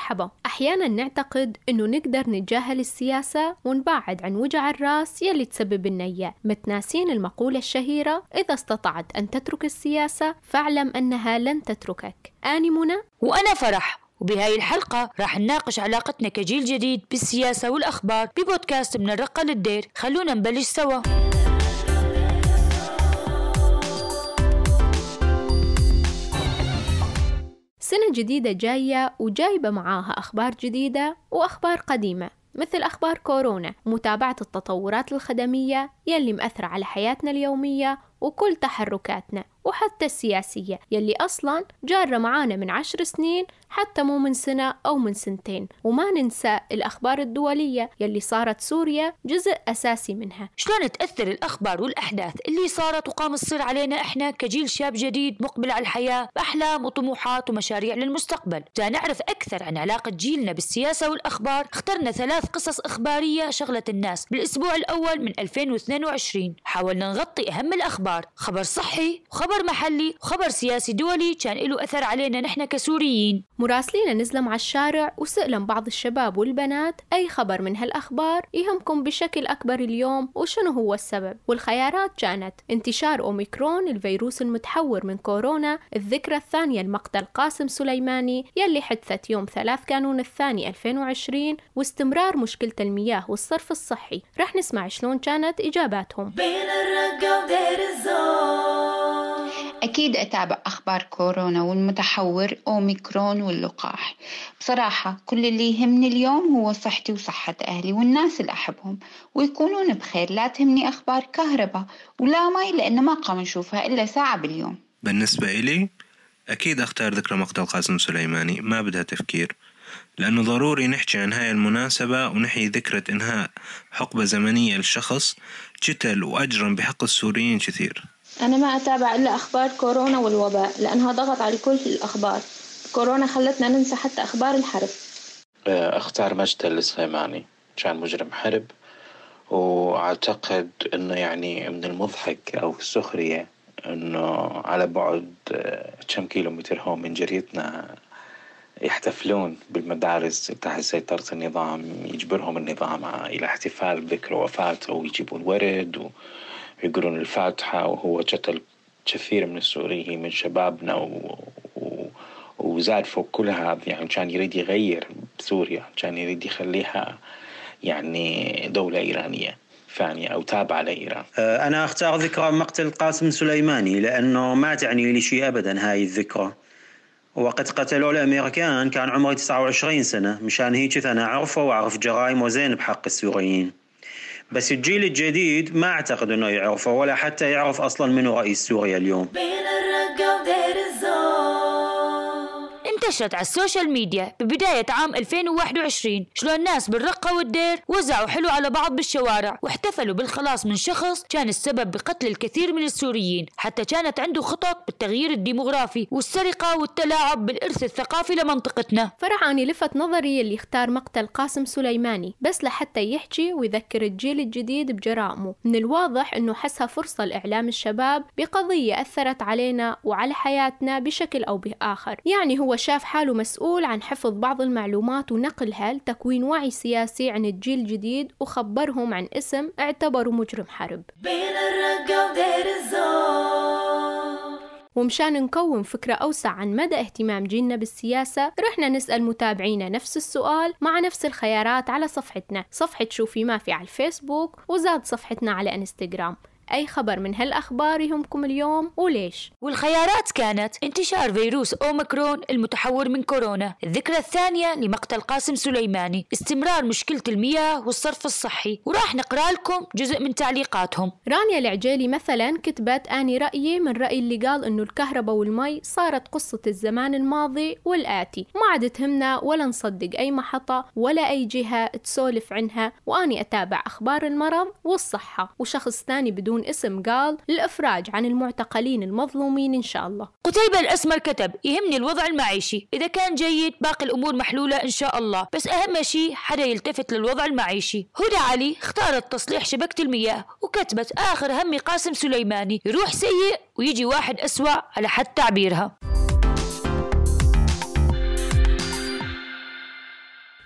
مرحبا. أحيانا نعتقد أنه نقدر نتجاهل السياسة ونبعد عن وجع الرأس يلي تسبب النية. متناسين المقولة الشهيرة إذا استطعت أن تترك السياسة فاعلم أنها لن تتركك. آني منى. وأنا فرح. وبهاي الحلقة راح نناقش علاقتنا كجيل جديد بالسياسة والأخبار ببودكاست من الرقة للدير. خلونا نبلش سوا. سنة جديدة جاية وجايبة معاها أخبار جديدة وأخبار قديمة مثل أخبار كورونا ومتابعة التطورات الخدمية يلي مأثرة على حياتنا اليومية وكل تحركاتنا وحتى السياسية يلي أصلا جارة معانا من عشر سنين حتى مو من سنة أو من سنتين. وما ننسى الأخبار الدولية يلي صارت سوريا جزء أساسي منها. شلون تأثر الأخبار والأحداث اللي صارت وقام تصير علينا إحنا كجيل شاب جديد مقبل على الحياة بأحلام وطموحات ومشاريع للمستقبل؟ نعرف أكثر عن علاقة جيلنا بالسياسة والأخبار. اخترنا ثلاث قصص إخبارية شغلت الناس. بالأسبوع الأول من 2022 حاولنا نغطي أهم الأخبار. خبر صحي وخبر محلي وخبر سياسي دولي كان له أثر علينا نحن كسوريين. مراسلين نزلم على الشارع وسألن بعض الشباب والبنات أي خبر من هالأخبار يهمكم بشكل أكبر اليوم وشنو هو السبب؟ والخيارات كانت انتشار أوميكرون الفيروس المتحور من كورونا الذكرى الثانية لمقتل قاسم سليماني يلي حدثت يوم 3 كانون الثاني 2020 واستمرار مشكلة المياه والصرف الصحي. رح نسمع شلون كانت إجاباتهم. بين الرقة ودير الزور أكيد أتابع أخبار كورونا والمتحور أوميكرون واللقاح. بصراحة كل اللي يهمني اليوم هو صحتي وصحة أهلي والناس اللي أحبهم. ويكونون بخير لا تهمني أخبار كهرباء ولا مي لأن ما قام نشوفها إلا ساعة باليوم. بالنسبة إلي أكيد أختار ذكرى مقتل قاسم سليماني. ما بدها تفكير. لأنه ضروري نحكي عن هاي المناسبة ونحيي ذكرى إنهاء حقبة زمنية لشخص قتل وأجرم بحق السوريين كثير. أنا ما أتابع إلا أخبار كورونا والوباء لأنها ضغط على الكل في الأخبار. كورونا خلتنا ننسى حتى أخبار الحرب. آه، أختار مجد السليماني. كان مجرم حرب وأعتقد أنه يعني من المضحك أو السخرية أنه على بعد آه، كم كيلو متر هون من جريتنا يحتفلون بالمدارس تحت سيطرة النظام يجبرهم النظام إلى احتفال بذكرى وفاته ويجيبون ورد ويقولون الفاتحة وهو قتل كثير من السوريين من شبابنا و... و... وزاد فوق كل هذا يعني كان يريد يغير سوريا كان يريد يخليها يعني دولة إيرانية ثانية أو تابعة لإيران. أه، أنا أختار ذكرى مقتل قاسم سليماني لأنه ما تعني لي شيء أبدا هاي الذكرى. وقد قتلوا الأمريكان كان عمري 29 سنة. مشان هيك أنا أعرفه وأعرف جرائمه زين بحق السوريين. بس الجيل الجديد ما أعتقد أنه يعرفه ولا حتى يعرف أصلا منو رئيس سوريا اليوم. بين الرقة ودير انتشرت على السوشيال ميديا ببداية عام 2021 شلون الناس بالرقة والدير وزعوا حلو على بعض بالشوارع واحتفلوا بالخلاص من شخص كان السبب بقتل الكثير من السوريين حتى كانت عنده خطط بالتغيير الديموغرافي والسرقة والتلاعب بالإرث الثقافي لمنطقتنا. فرحاني لفت نظري اللي اختار مقتل قاسم سليماني بس لحتى يحكي ويذكر الجيل الجديد بجرائمه. من الواضح إنه حسها فرصة لإعلام الشباب بقضية أثرت علينا وعلى حياتنا بشكل أو بآخر. يعني هو شاف شاف حاله مسؤول عن حفظ بعض المعلومات ونقلها لتكوين وعي سياسي عن الجيل الجديد وخبرهم عن اسم اعتبره مجرم حرب. بين الرقة ودير الزور. ومشان نكون فكرة أوسع عن مدى اهتمام جيلنا بالسياسة رحنا نسأل متابعينا نفس السؤال مع نفس الخيارات على صفحتنا. صفحة شوفي ما في على الفيسبوك وزاد صفحتنا على إنستغرام. أي خبر من هالأخبار يهمكم اليوم وليش؟ والخيارات كانت انتشار فيروس أوميكرون المتحور من كورونا. الذكرى الثانية لمقتل قاسم سليماني. استمرار مشكلة المياه والصرف الصحي. وراح نقرأ لكم جزء من تعليقاتهم. رانيا العجيلي مثلا كتبت أني رأيي من رأي اللي قال أنه الكهرباء والمي صارت قصة الزمان الماضي والآتي. ما عاد تهمنا ولا نصدق أي محطة ولا أي جهة تسولف عنها. وأني أتابع أخبار المرض والصحة. وشخص ثاني بدون بدون اسم قال للإفراج عن المعتقلين المظلومين إن شاء الله. قتيبة الأسمر كتب يهمني الوضع المعيشي. إذا كان جيد باقي الأمور محلولة إن شاء الله بس أهم شيء حدا يلتفت للوضع المعيشي. هدى علي اختارت تصليح شبكة المياه وكتبت آخر همي قاسم سليماني يروح سيء ويجي واحد أسوأ على حد تعبيرها.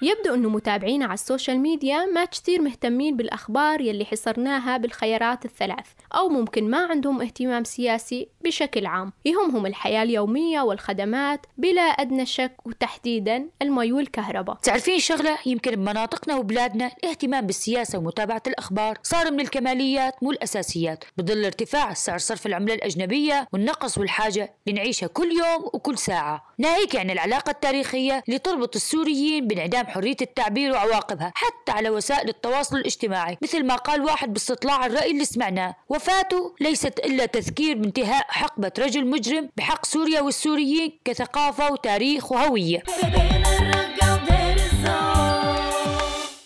يبدو أنه متابعينا على السوشيال ميديا ما كثير مهتمين بالأخبار يلي حصرناها بالخيارات الثلاث أو ممكن ما عندهم اهتمام سياسي بشكل عام. يهمهم الحياة اليومية والخدمات بلا أدنى شك وتحديدا المي والكهرباء تعرفين شغلة؟ يمكن بمناطقنا وبلادنا الاهتمام بالسياسة ومتابعة الأخبار صار من الكماليات مو الأساسيات. بظل ارتفاع سعر صرف العملة الأجنبية والنقص والحاجة اللي نعيشها كل يوم وكل ساعة. ناهيك عن العلاقة التاريخية اللي تربط السوريين بانعدام حرية التعبير وعواقبها حتى على وسائل التواصل الاجتماعي مثل ما قال واحد باستطلاع الرأي اللي سمعناه. وفاته ليست إلا تذكير بانتهاء حقبة رجل مجرم بحق سوريا والسوريين كثقافة وتاريخ وهوية.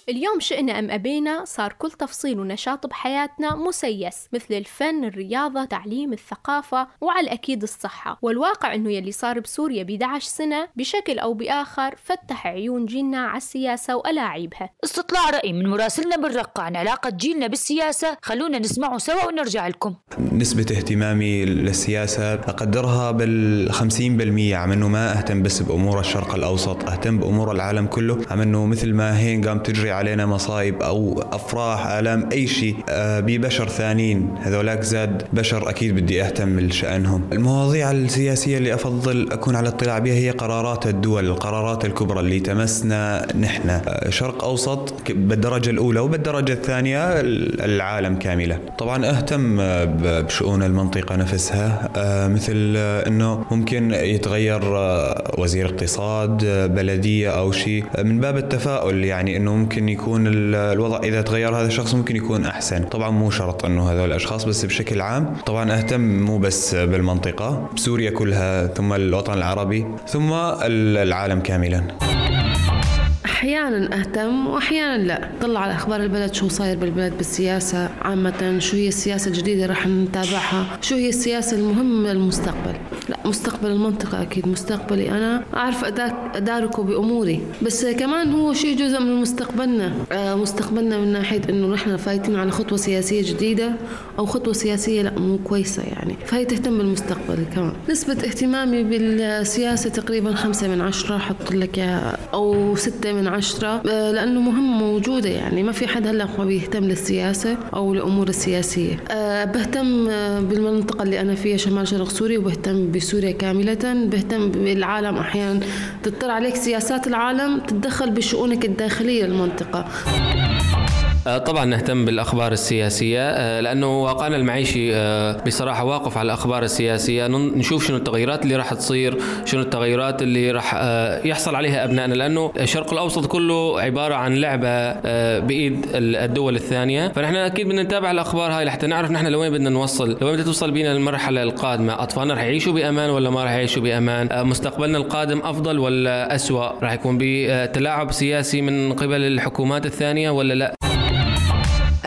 اليوم شئنا أم أبينا صار كل تفصيل ونشاط بحياتنا مسيس مثل الفن الرياضة تعليم الثقافة وعلى الأكيد الصحة. والواقع أنه يلي صار بسوريا ب 11 سنة بشكل أو بآخر فتح عيون جيلنا على السياسة وألاعيبها. استطلاع رأي من مراسلنا بالرقة عن علاقة جيلنا بالسياسة. خلونا نسمعه سوا ونرجع لكم. نسبة اهتمامي للسياسة أقدرها بال 50% عم أنه ما أهتم بس بأمور الشرق الأوسط أهتم بأمور العالم كله عم أنه مثل ما هين قام تجري علينا مصايب أو أفراح آلام أي شيء آه، ببشر ثانيين. هذولاك زاد بشر أكيد بدي أهتم لشأنهم. المواضيع السياسية اللي أفضل أكون على اطلاع بها هي قرارات الدول القرارات الكبرى اللي تمسنا نحن. آه، شرق أوسط بالدرجة الأولى وبالدرجة الثانية العالم كاملة. طبعا أهتم بشؤون المنطقة نفسها. آه، مثل إنه ممكن يتغير وزير اقتصاد بلدية أو شيء. من باب التفاؤل يعني إنه ممكن يكون الوضع إذا تغير هذا الشخص ممكن يكون أحسن. طبعا مو شرط إنه هذول الأشخاص بس بشكل عام طبعا أهتم مو بس بالمنطقة بسوريا كلها ثم الوطن العربي ثم العالم كاملا. أحيانا أهتم واحيانا لا. طلع على أخبار البلد شو صاير بالبلد بالسياسة عامة شو هي السياسة الجديدة رح نتابعها شو هي السياسة المهمة للمستقبل. لا مستقبل المنطقة أكيد مستقبلي. أنا أعرف أداركه بأموري. بس كمان هو شيء جزء من مستقبلنا. آه، مستقبلنا من ناحية إنه نحن فايتين على خطوة سياسية جديدة أو خطوة سياسية لا مو كويسة يعني. فهي تهتم بالمستقبل كمان. نسبة اهتمامي بالسياسة تقريبا خمسة من عشرة حط لك أو ستة من عشرة. آه، لأنه مهمة موجودة يعني. ما في حد هلأ ما بيهتم للسياسة أو الأمور السياسية. أه بهتم آه، بالمنطقة اللي أنا فيها شمال شرق سوريا وبهتم بسوريا. كاملة بهتم بالعالم أحيانا. تطلع عليك سياسات العالم تتدخل بشؤونك الداخلية للمنطقة طبعا نهتم بالأخبار السياسية آه، لأنه واقعنا المعيشي آه، بصراحة واقف على الأخبار السياسية. نشوف شنو التغيرات اللي راح تصير شنو التغيرات اللي راح يحصل عليها أبنائنا. لأنه الشرق الأوسط كله عبارة عن لعبة بإيد الدول الثانية. فنحن أكيد بدنا نتابع الأخبار هاي لحتى نعرف نحن لوين بدنا نوصل لوين بدها توصل بينا المرحلة القادمة. أطفالنا راح يعيشوا بأمان ولا ما راح يعيشوا بأمان؟ مستقبلنا القادم أفضل ولا أسوأ؟ راح يكون بتلاعب سياسي من قبل الحكومات الثانية ولا لا؟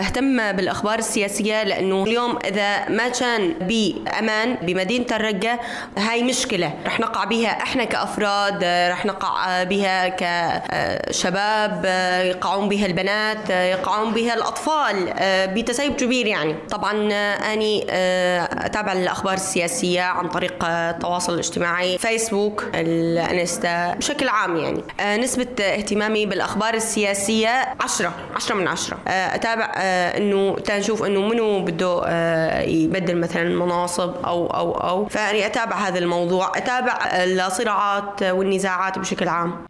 اهتم بالأخبار السياسية لأنه اليوم إذا ما كان بأمان بمدينة الرقة هاي مشكلة رح نقع بها إحنا كأفراد رح نقع بها كشباب يقعون بها البنات يقعون بها الأطفال بتسيب كبير يعني. طبعا أني أتابع الأخبار السياسية عن طريق التواصل الاجتماعي فيسبوك الانستا بشكل عام يعني. نسبة اهتمامي بالأخبار السياسية 10 10 من 10 أتابع إنه تنشوف إنه منو بده آه، يبدل مثلا مناصب أو أو أو. فاني أتابع هذا الموضوع أتابع الصراعات والنزاعات بشكل عام.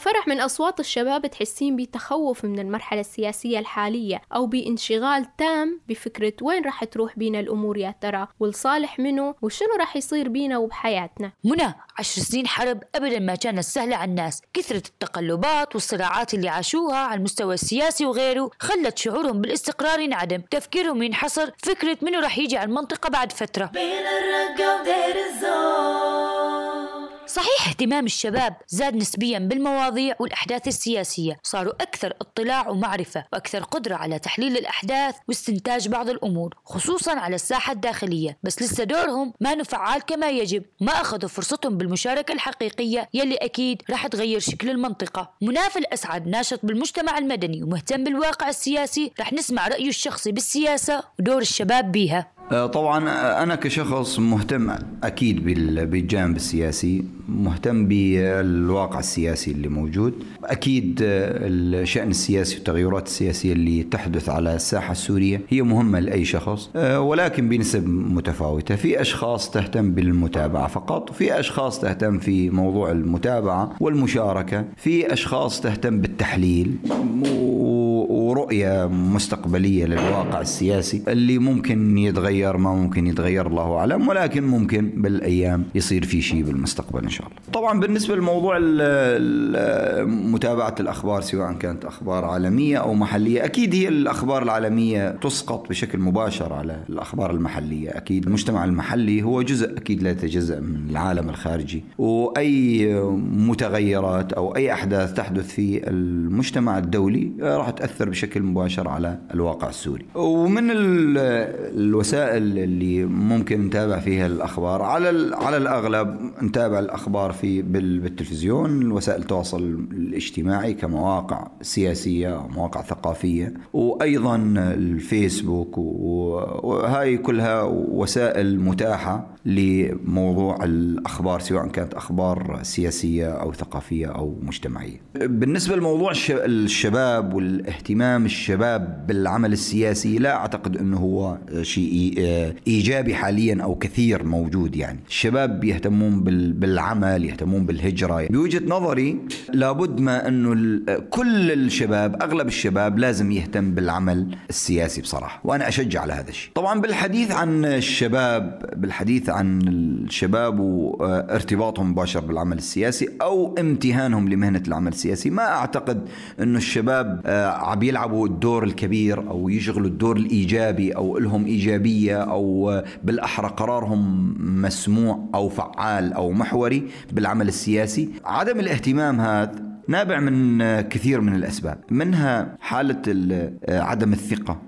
فرح من أصوات الشباب تحسين بتخوف من المرحلة السياسية الحالية أو بانشغال تام بفكرة وين راح تروح بينا الأمور يا ترى؟ والصالح منه وشنو راح يصير بينا وبحياتنا؟ منى عشر سنين حرب أبدا ما كانت سهلة على الناس. كثرة التقلبات والصراعات اللي عاشوها على المستوى السياسي وغيره خلت شعورهم بالاستقرار ينعدم. تفكيرهم ينحصر فكرة منو راح يجي على المنطقة بعد فترة. بين الرقة ودير الزور صحيح اهتمام الشباب زاد نسبيا بالمواضيع والأحداث السياسية. صاروا أكثر اطلاع ومعرفة وأكثر قدرة على تحليل الأحداث واستنتاج بعض الأمور خصوصا على الساحة الداخلية. بس لسه دورهم ما فعال كما يجب. ما أخذوا فرصتهم بالمشاركة الحقيقية يلي أكيد راح تغير شكل المنطقة. مناف الأسعد ناشط بالمجتمع المدني ومهتم بالواقع السياسي راح نسمع رأيه الشخصي بالسياسة ودور الشباب بيها. طبعا آه، أنا كشخص مهتم أكيد بالجانب السياسي مهتم بالواقع السياسي اللي موجود. أكيد آه، الشأن السياسي والتغيرات السياسية اللي تحدث على الساحة السورية هي مهمة لأي شخص ولكن بنسب متفاوتة. في أشخاص تهتم بالمتابعة فقط في أشخاص تهتم في موضوع المتابعة والمشاركة في أشخاص تهتم بالتحليل ورؤية مستقبلية للواقع السياسي اللي ممكن يتغير ما ممكن يتغير الله أعلم ولكن ممكن بالأيام يصير في شيء بالمستقبل إن شاء الله. طبعا بالنسبة لموضوع متابعة الأخبار سواء كانت أخبار عالمية أو محلية أكيد هي الأخبار العالمية تسقط بشكل مباشر على الأخبار المحلية أكيد المجتمع المحلي هو جزء أكيد لا يتجزأ من العالم الخارجي وأي متغيرات أو أي أحداث تحدث في المجتمع الدولي راح تاثر بشكل مباشر على الواقع السوري ومن الوسائل اللي ممكن نتابع فيها الأخبار على على الأغلب نتابع الأخبار في بالتلفزيون وسائل التواصل الاجتماعي كمواقع سياسية مواقع ثقافية وأيضا الفيسبوك وهاي كلها وسائل متاحة لموضوع الأخبار سواء كانت أخبار سياسية أو ثقافية أو مجتمعية. بالنسبة لموضوع الشباب والاهتمام الشباب بالعمل السياسي لا أعتقد إنه هو شيء إيجابي حاليا أو كثير موجود يعني. الشباب يهتمون بالعمل، يهتمون بالهجرة. بوجهة نظري لابد ما إنه كل الشباب أغلب الشباب لازم يهتم بالعمل السياسي بصراحة، وأنا أشجع على هذا الشيء. طبعا بالحديث عن الشباب بالحديث عن الشباب وارتباطهم مباشر بالعمل السياسي أو امتهانهم لمهنة العمل السياسي ما أعتقد إنه الشباب آه، عم يلعبوا الدور الكبير أو يشغلوا الدور الإيجابي أو لهم إيجابية أو بالأحرى قرارهم مسموع أو فعال أو محوري بالعمل السياسي. عدم الاهتمام هذا نابع من كثير من الأسباب منها حالة عدم الثقة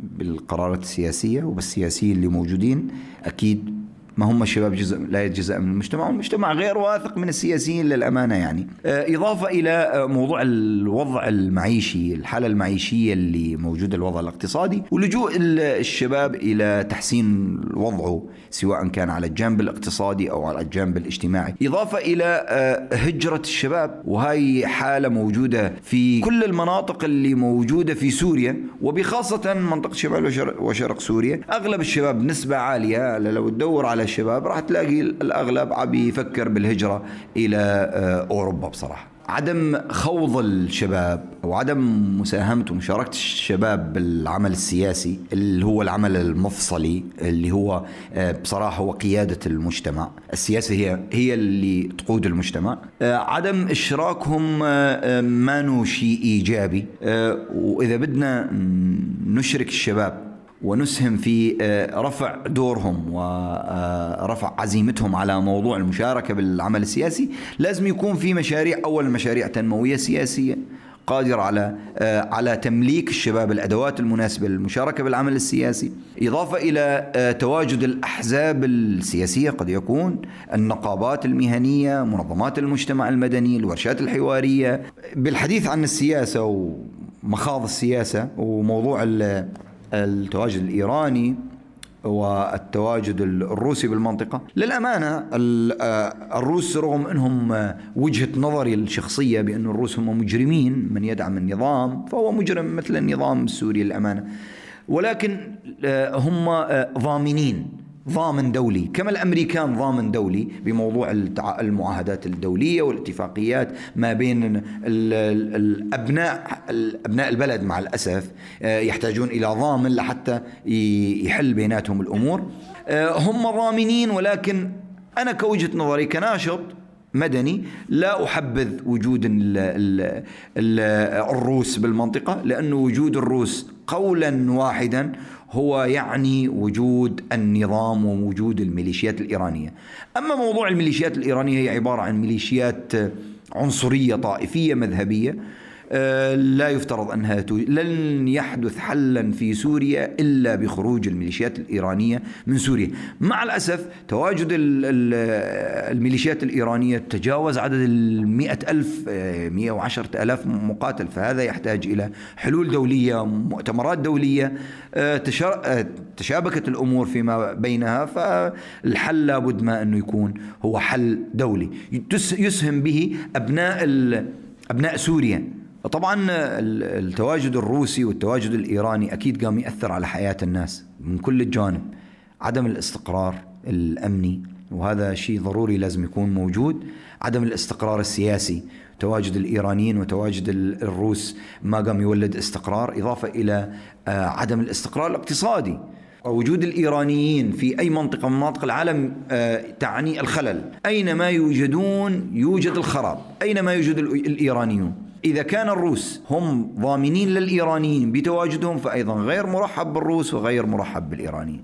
بالقرارات السياسية وبالسياسيين اللي موجودين. أكيد ما هم الشباب جزء لا جزء من المجتمع والمجتمع غير واثق من السياسيين للأمانة يعني. آه، إضافة إلى آه، موضوع الوضع المعيشي الحالة المعيشية اللي موجودة الوضع الاقتصادي ولجوء الشباب إلى تحسين وضعه سواء كان على الجانب الاقتصادي أو على الجانب الاجتماعي. إضافة إلى آه، هجرة الشباب وهي حالة موجودة في كل المناطق اللي موجودة في سوريا وبخاصة منطقة شمال وشرق سوريا. أغلب الشباب نسبة عالية لو تدور على الشباب راح تلاقي الأغلب عم يفكر بالهجرة إلى آه، أوروبا بصراحة. عدم خوض الشباب أو عدم مساهمته ومشاركة الشباب بالعمل السياسي اللي هو العمل المفصلي اللي هو آه، بصراحة هو قيادة المجتمع، السياسة هي هي اللي تقود المجتمع، آه، عدم إشراكهم ما شيء إيجابي. وإذا بدنا نشرك الشباب ونسهم في آه، رفع دورهم ورفع آه، عزيمتهم على موضوع المشاركة بالعمل السياسي. لازم يكون في مشاريع أول مشاريع تنموية سياسية قادر على آه، على تمليك الشباب الأدوات المناسبة للمشاركة بالعمل السياسي، إضافة إلى تواجد الأحزاب السياسية قد يكون النقابات المهنية، منظمات المجتمع المدني، الورشات الحوارية، بالحديث عن السياسة ومخاض السياسة وموضوع التواجد الإيراني والتواجد الروسي بالمنطقة. للأمانة آه، الروس رغم أنهم وجهة نظري الشخصية بأن الروس هم مجرمين من يدعم النظام فهو مجرم مثل النظام السوري للأمانة. ولكن آه، هم آه، ضامنين. ضامن دولي كما الأمريكان ضامن دولي بموضوع المعاهدات الدولية والاتفاقيات ما بين الأبناء ابناء البلد مع الأسف آه، يحتاجون إلى ضامن لحتى يحل بيناتهم الأمور. آه، هم ضامنين ولكن أنا كوجهة نظري كناشط مدني لا أحبذ وجود ال ال ال الروس بالمنطقة لأنه وجود الروس قولا واحدا هو يعني وجود النظام ووجود الميليشيات الإيرانية. أما موضوع الميليشيات الإيرانية هي عبارة عن ميليشيات عنصرية طائفية مذهبية. لا يفترض أنها لن يحدث حلا في سوريا إلا بخروج الميليشيات الإيرانية من سوريا. مع الأسف تواجد الميليشيات الإيرانية تجاوز عدد المئة ألف آه، مئة وعشرة ألاف مقاتل فهذا يحتاج إلى حلول دولية مؤتمرات دولية آه، تشابكت الأمور فيما بينها فالحل لابد ما أنه يكون هو حل دولي. يسهم به أبناء أبناء سوريا. طبعا التواجد الروسي والتواجد الإيراني أكيد قام يأثر على حياة الناس من كل الجوانب عدم الاستقرار الأمني وهذا شيء ضروري لازم يكون موجود عدم الاستقرار السياسي تواجد الإيرانيين وتواجد الروس ما قام يولد استقرار إضافة إلى آه، عدم الاستقرار الاقتصادي. وجود الإيرانيين في أي منطقة من مناطق العالم آه، تعني الخلل. أينما يوجدون يوجد الخراب. أينما يوجد الإيرانيون. إذا كان الروس هم ضامنين للإيرانيين بتواجدهم فأيضا غير مرحب بالروس وغير مرحب بالإيرانيين.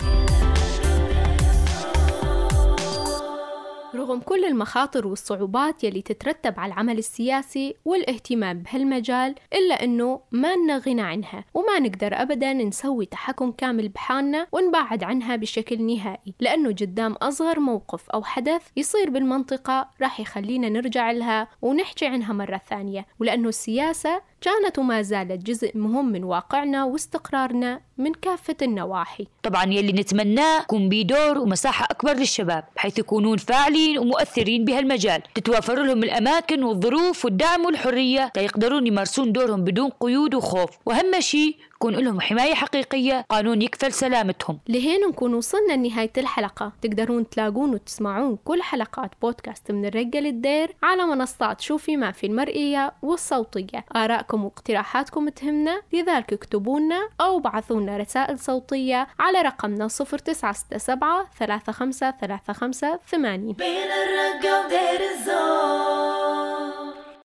رغم كل المخاطر والصعوبات يلي تترتب على العمل السياسي والاهتمام بهالمجال إلا أنه ما لنا غنى عنها وما نقدر أبدا نسوي تحكم كامل بحالنا ونبعد عنها بشكل نهائي لأنه قدام أصغر موقف أو حدث يصير بالمنطقة راح يخلينا نرجع لها ونحكي عنها مرة ثانية ولأنه السياسة كانت وما زالت جزء مهم من واقعنا واستقرارنا من كافة النواحي. طبعا يلي نتمناه يكون بدور ومساحة أكبر للشباب بحيث يكونون فاعلين ومؤثرين بهالمجال. تتوفر لهم الأماكن والظروف والدعم والحرية ليقدرون يمارسون دورهم بدون قيود وخوف. وأهم شيء يكون لهم حماية حقيقية قانون يكفل سلامتهم. لهين نكون وصلنا لنهاية الحلقة. تقدرون تلاقون وتسمعون كل حلقات بودكاست من الرقة للدير على منصات شوفي ما في المرئية والصوتية. آرائكم واقتراحاتكم تهمنا لذلك اكتبوا لنا أو بعثوا لنا رسائل صوتية على رقمنا 0967 3535 80 بين الرقة ودير الزور